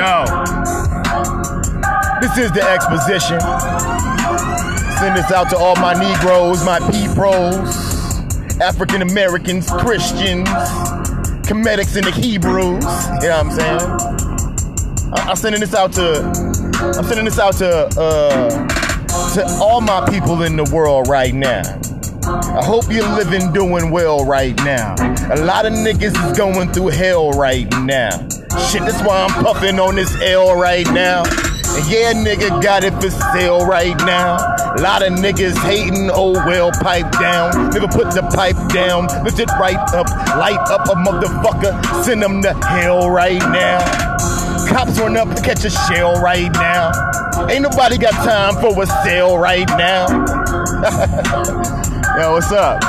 Yo. This is the exposition. Send this out to all my Negroes, my P-Pros, African Americans, Christians, Comedics, and the Hebrews. You know what I'm saying? I- I'm sending this out to. I'm sending this out to uh, to all my people in the world right now. I hope you're living, doing well right now. A lot of niggas is going through hell right now. Shit, that's why I'm puffing on this L right now. Yeah, nigga got it for sale right now. A lot of niggas hating, oh well, pipe down. Nigga put the pipe down, lift it right up, light up a motherfucker, send them to hell right now. Cops run up to catch a shell right now. Ain't nobody got time for a sale right now. Yo, what's up?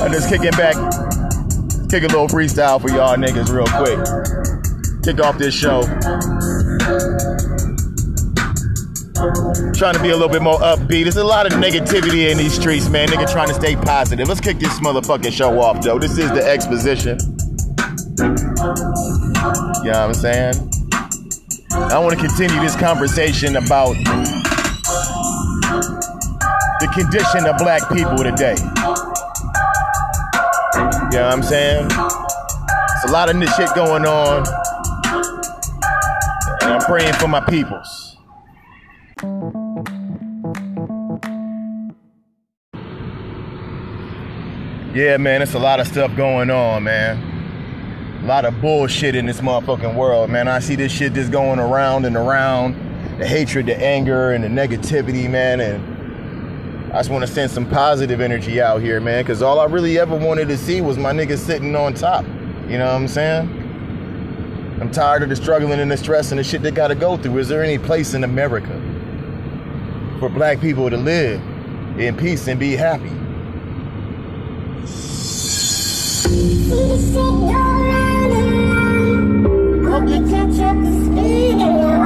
I'm just kicking back, kick a little freestyle for y'all niggas real quick. Kick off this show. Trying to be a little bit more upbeat. There's a lot of negativity in these streets, man. Nigga trying to stay positive. Let's kick this motherfucking show off, though. This is the exposition. You know what I'm saying? I want to continue this conversation about the condition of black people today. You know what I'm saying? There's a lot of this shit going on. And I'm praying for my peoples. Yeah, man, it's a lot of stuff going on, man. A lot of bullshit in this motherfucking world, man. I see this shit just going around and around. The hatred, the anger, and the negativity, man. And I just want to send some positive energy out here, man. Because all I really ever wanted to see was my niggas sitting on top. You know what I'm saying? I'm tired of the struggling and the stress and the shit they gotta go through. Is there any place in America for black people to live in peace and be happy? Hope you catch up the speed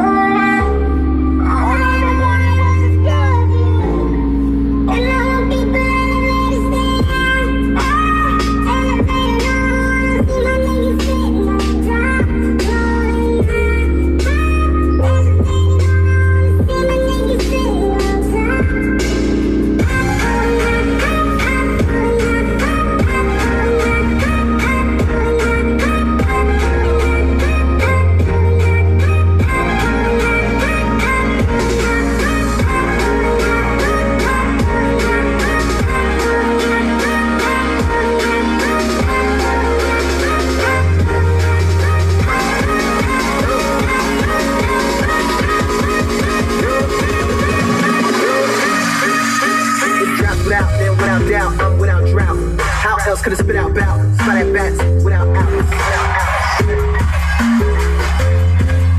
spit out bout? Spot at bats without outlets.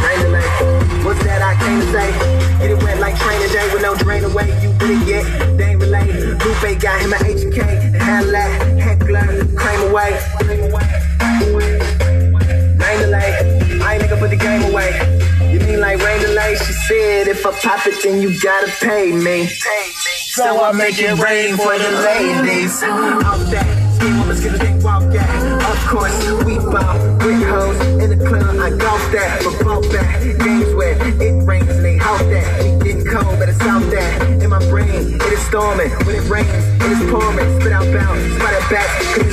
Rain delay. What's that I came to say? Get it wet like training day with no drain away. You it yet? They ain't related. Lupe got him at H and K. Cadillac, heckler, claim away. Rain delay. I ain't nigga put the game away. You mean like rain delay? She said if I pop it, then you gotta pay me. So I make it rain for the ladies. Off that, scheme on the skip they walk Of course, we ball with hoes in the club. I golf that, but ball back. Games where it rains and they house that. And getting cold, but it's out that. In my brain, it is storming. When it rains, it is pouring. Spit out bounce, spot it back.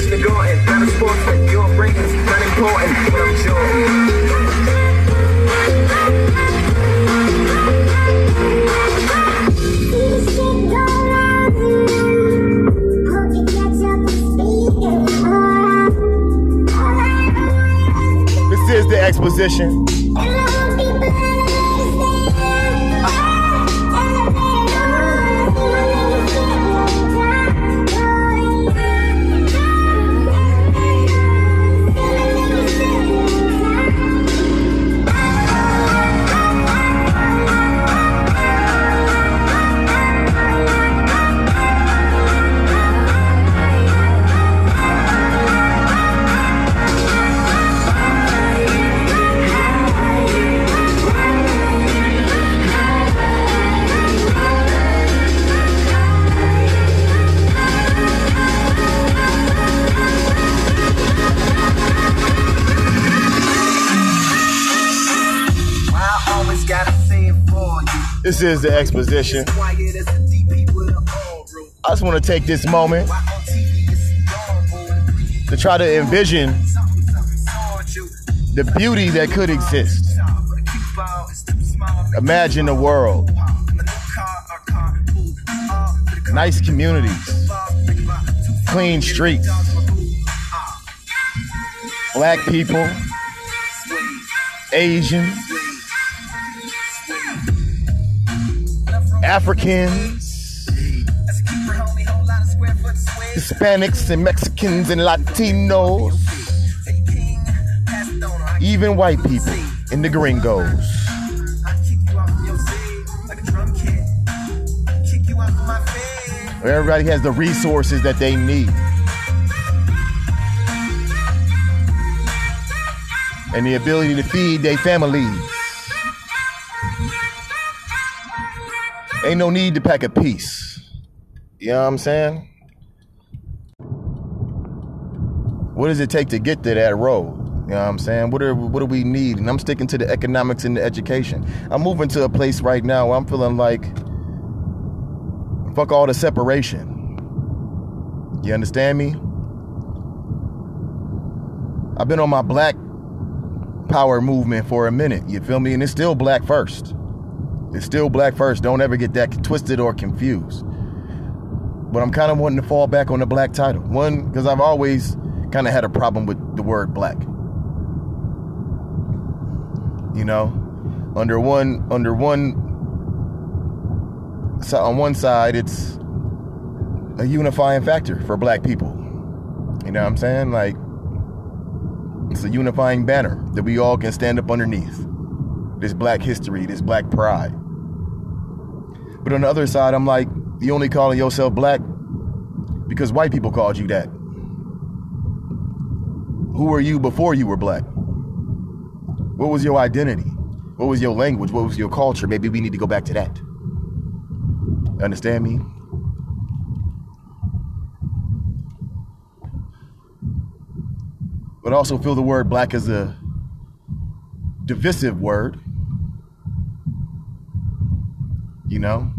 The This is the exposition. I just want to take this moment to try to envision the beauty that could exist. Imagine a world, nice communities, clean streets, black people, Asians, Africans, Hispanics and Mexicans and Latinos, even white people and the gringos. Everybody has the resources that they need. And the ability to feed their families. Ain't no need to pack a piece. You know what I'm saying? What does it take to get to that road? You know what I'm saying? What are what do we need? And I'm sticking to the economics and the education. I'm moving to a place right now where I'm feeling like fuck all the separation. You understand me? I've been on my black power movement for a minute. You feel me? And it's still black first. It's still black first. Don't ever get that twisted or confused. But I'm kind of wanting to fall back on the black title. One, because I've always kind of had a problem with the word black. You know, under one, under one, so on one side, it's a unifying factor for black people. You know what I'm saying? Like, it's a unifying banner that we all can stand up underneath. This black history, this black pride. But on the other side, I'm like, you only calling yourself black because white people called you that. Who were you before you were black? What was your identity? What was your language? What was your culture? Maybe we need to go back to that. Understand me? But also feel the word black as a divisive word. You know?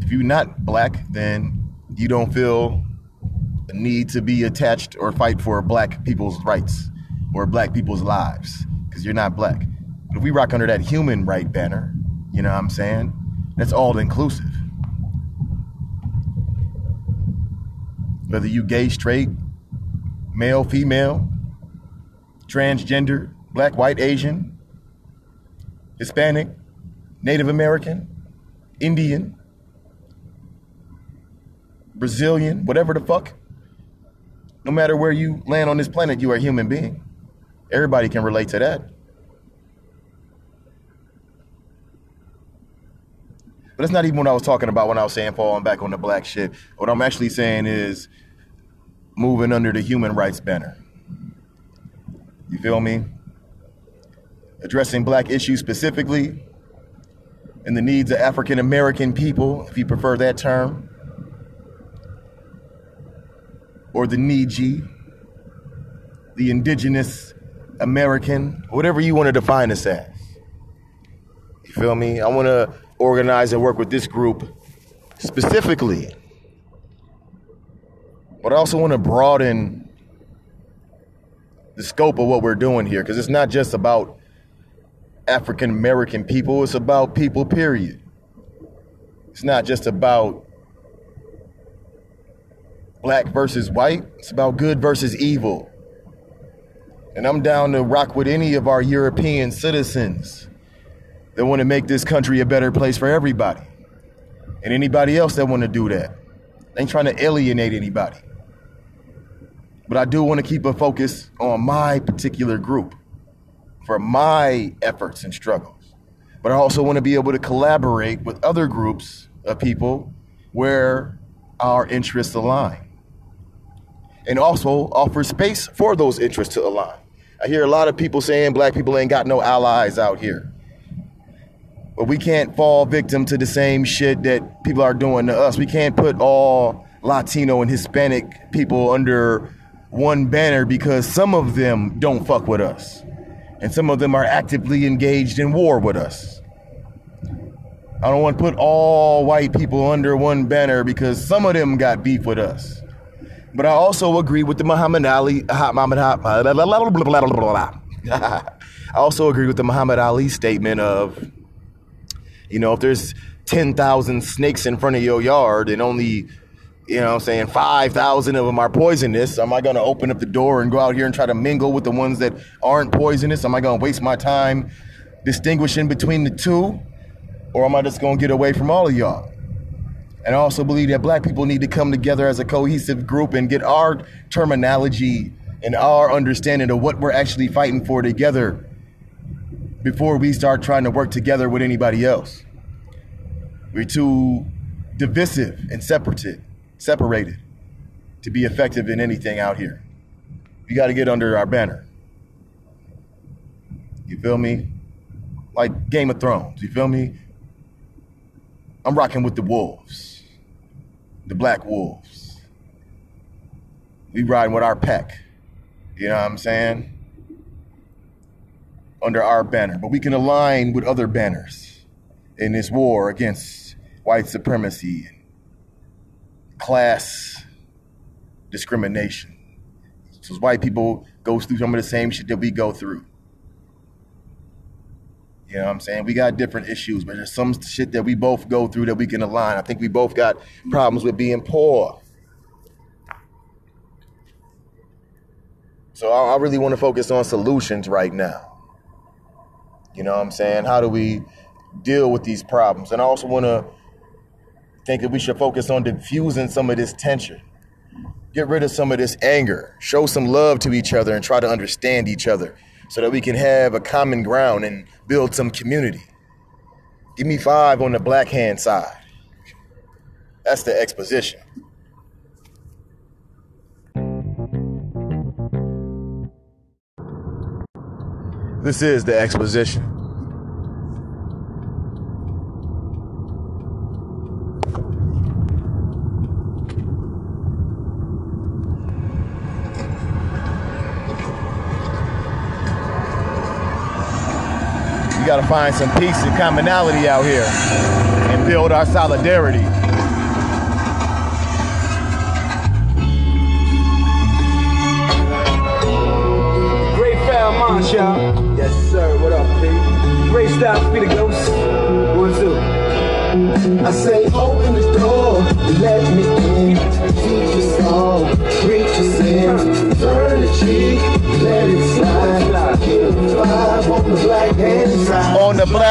If you're not black, then you don't feel a need to be attached or fight for black people's rights or black people's lives because you're not black. But if we rock under that human right banner, you know what I'm saying? That's all inclusive. Whether you gay, straight, male, female, transgender, black, white, Asian, Hispanic, Native American, Indian, Brazilian, whatever the fuck. No matter where you land on this planet, you are a human being. Everybody can relate to that. But that's not even what I was talking about when I was saying falling back on the black shit. What I'm actually saying is moving under the human rights banner. You feel me? Addressing black issues specifically and the needs of African American people, if you prefer that term, or the Neji, the indigenous American, whatever you want to define us as. You feel me? I want to organize and work with this group specifically. But I also want to broaden the scope of what we're doing here because it's not just about African American people, it's about people, period. It's not just about black versus white, it's about good versus evil. And I'm down to rock with any of our European citizens that want to make this country a better place for everybody. And anybody else that want to do that. ain't trying to alienate anybody. But I do want to keep a focus on my particular group for my efforts and struggles. But I also want to be able to collaborate with other groups of people where our interests align. And also offer space for those interests to align. I hear a lot of people saying black people ain't got no allies out here. But we can't fall victim to the same shit that people are doing to us. We can't put all Latino and Hispanic people under one banner because some of them don't fuck with us. And some of them are actively engaged in war with us. I don't want to put all white people under one banner because some of them got beef with us. But I also agree with the Muhammad Ali, Muhammad, I also agree with the Muhammad Ali statement of, you know, if there's 10,000 snakes in front of your yard and only, you know what I'm saying, 5,000 of them are poisonous, am I going to open up the door and go out here and try to mingle with the ones that aren't poisonous? Am I going to waste my time distinguishing between the two? Or am I just going to get away from all of y'all? And I also believe that black people need to come together as a cohesive group and get our terminology and our understanding of what we're actually fighting for together before we start trying to work together with anybody else. We're too divisive and separated, separated to be effective in anything out here. You got to get under our banner. You feel me? Like Game of Thrones. You feel me? I'm rocking with the wolves, the black wolves. We riding with our pack. You know what I'm saying? Under our banner. But we can align with other banners in this war against white supremacy class discrimination. So white people go through some of the same shit that we go through. You know what I'm saying? We got different issues, but there's some shit that we both go through that we can align. I think we both got problems with being poor. So I, I really want to focus on solutions right now. You know what I'm saying? How do we deal with these problems? And I also want to think that we should focus on diffusing some of this tension. Get rid of some of this anger. Show some love to each other and try to understand each other so that we can have a common ground and build some community. Give me five on the black hand side. That's the exposition. This is the exposition. Got to find some peace and commonality out here and build our solidarity. Great foul munch, y'all. Yes, sir. What up, P? Great style, be the ghost. One, two. I say open the door, let me in.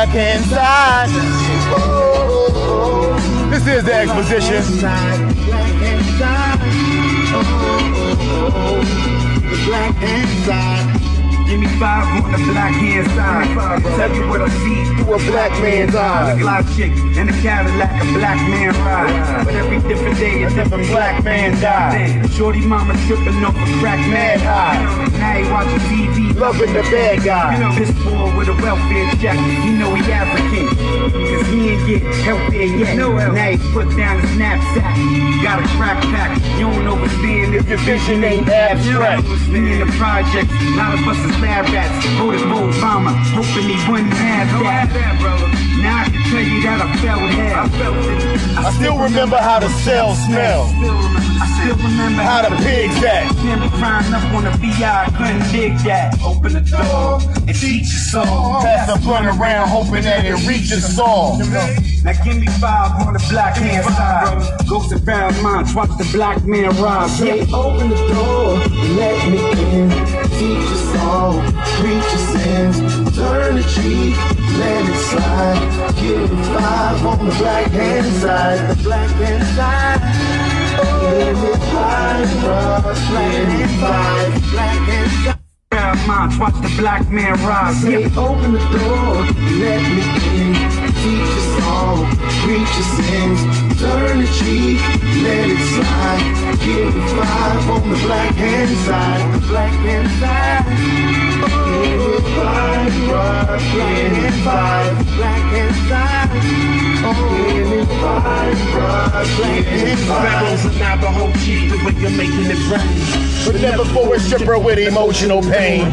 The black this is the exposition. Black hand side. Oh, oh, oh. The black hand side. Give me five on the black hand side. Tell you what I see Through a black man's eyes. Glock chick and a Cadillac, a black man ride. But every different day, a different black man die. Shorty mama tripping off a crack man high. Now he watching TV, Loving the bad guy. This boy with a welfare check, he know he African. Cause he ain't get healthier yet. Now he put down his knapsack. Got a crack pack. You don't understand if your vision ain't abstract. In the project, a lot of us is lab rats. Voted for Obama, hoping he wouldn't have that. Now I can tell you that I felt hell. I still remember how the cell smell, I still remember how the pigs act. Him crying up on the VI, couldn't dig that. Open the door and teach your soul. Pass the blunt around, hoping that it reaches all. Now give me five on the black hand side. Ghost and found minds, watch the black man rise. Say open the door, and let me in. Teach your song, preach your sins. Turn the cheek, let it slide. Give me five on the black hand side. The black hand side. Give me five, bruh. Black hand side. Black hand side. Minds, watch the black man rise. Say open the door, let me in. Teach your preach your sins. Turn the cheek, let it slide. Give me five on the black hand side. The black hand side. Give five. Black hand. Black hand side. Give me five, bruh. Black hand five. Rebels and Navajo chief, the way you're making it rain. But never for a stripper with emotional pain.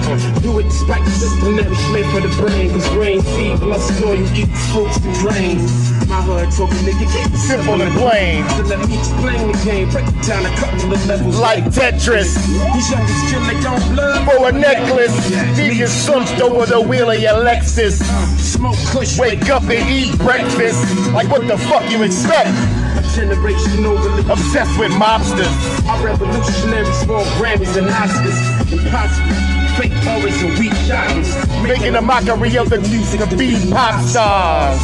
Do it despite the system that was made for the brain. Cause grain feed plus soil eats fruits drain. My hood told me, nigga, keep Simple and plain. So let me explain the game, break it down a couple of levels. Like Tetris. These youngsters kill blood. For a necklace, me is slumped over the wheel of your Lexus. Uh, smoke kush, Wake up and eat breakfast. Like what the fuck you expect? Generation overly Obsessed with mobsters. Our revolutionaries won Grammys and Oscars. Impossible. Fake always and weak shockers. Making a mockery of the music of beat pop stars.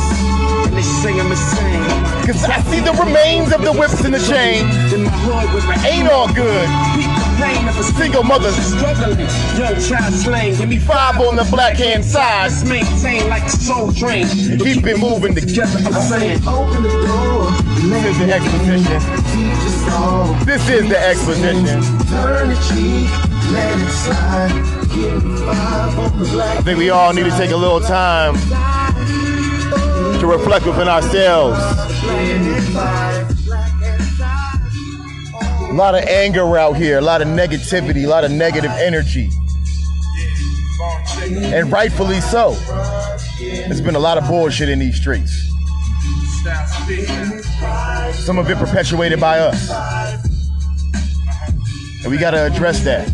And they say I'm insane. Cause I see the remains of the whips and the chains. In my hood where Ain't all good. Pain of a Single mothers. struggling. Young child slaying. Give me Five on the black hand side. Maintain like a soul train. Keep it moving together. I'm saying. Open the door, This is the exposition. teach us all. This is the exposition. Turn the cheek, let it slide. Give me five on the black. I think we all need to take a little time to reflect within ourselves. A lot of anger out here, a lot of negativity, a lot of negative energy. And rightfully so. There's been a lot of bullshit in these streets. Some of it perpetuated by us. And we gotta address that.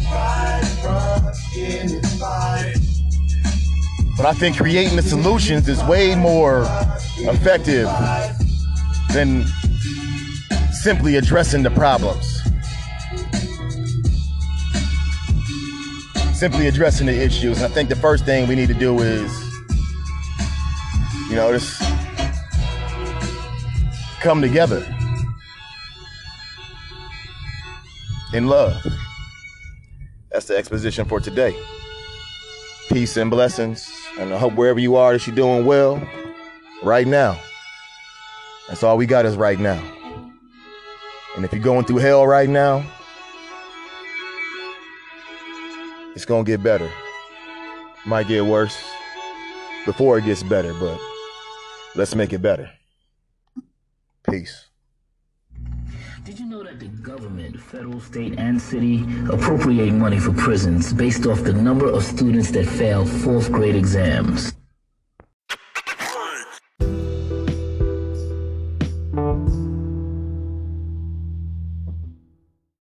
But I think creating the solutions is way more effective than simply addressing the problems. Simply addressing the issues. And I think the first thing we need to do is, you know, just come together in love. That's the exposition for today. Peace and blessings. And I hope wherever you are that you're doing well right now. That's all we got is right now. And if you're going through hell right now, it's gonna get better. Might get worse before it gets better, but let's make it better. Peace. Did you know that the government, federal, state, and city appropriate money for prisons based off the number of students that fail fourth grade exams?